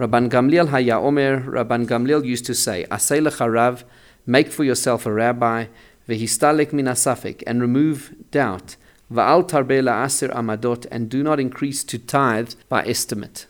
Rabban Gamliel haya omer, Rabban Gamliel used to say, Asay lecharav, make for yourself a rabbi, vehistalek min asafik, and remove doubt, va'al tarbe asir amadot, and do not increase to tithe by estimate.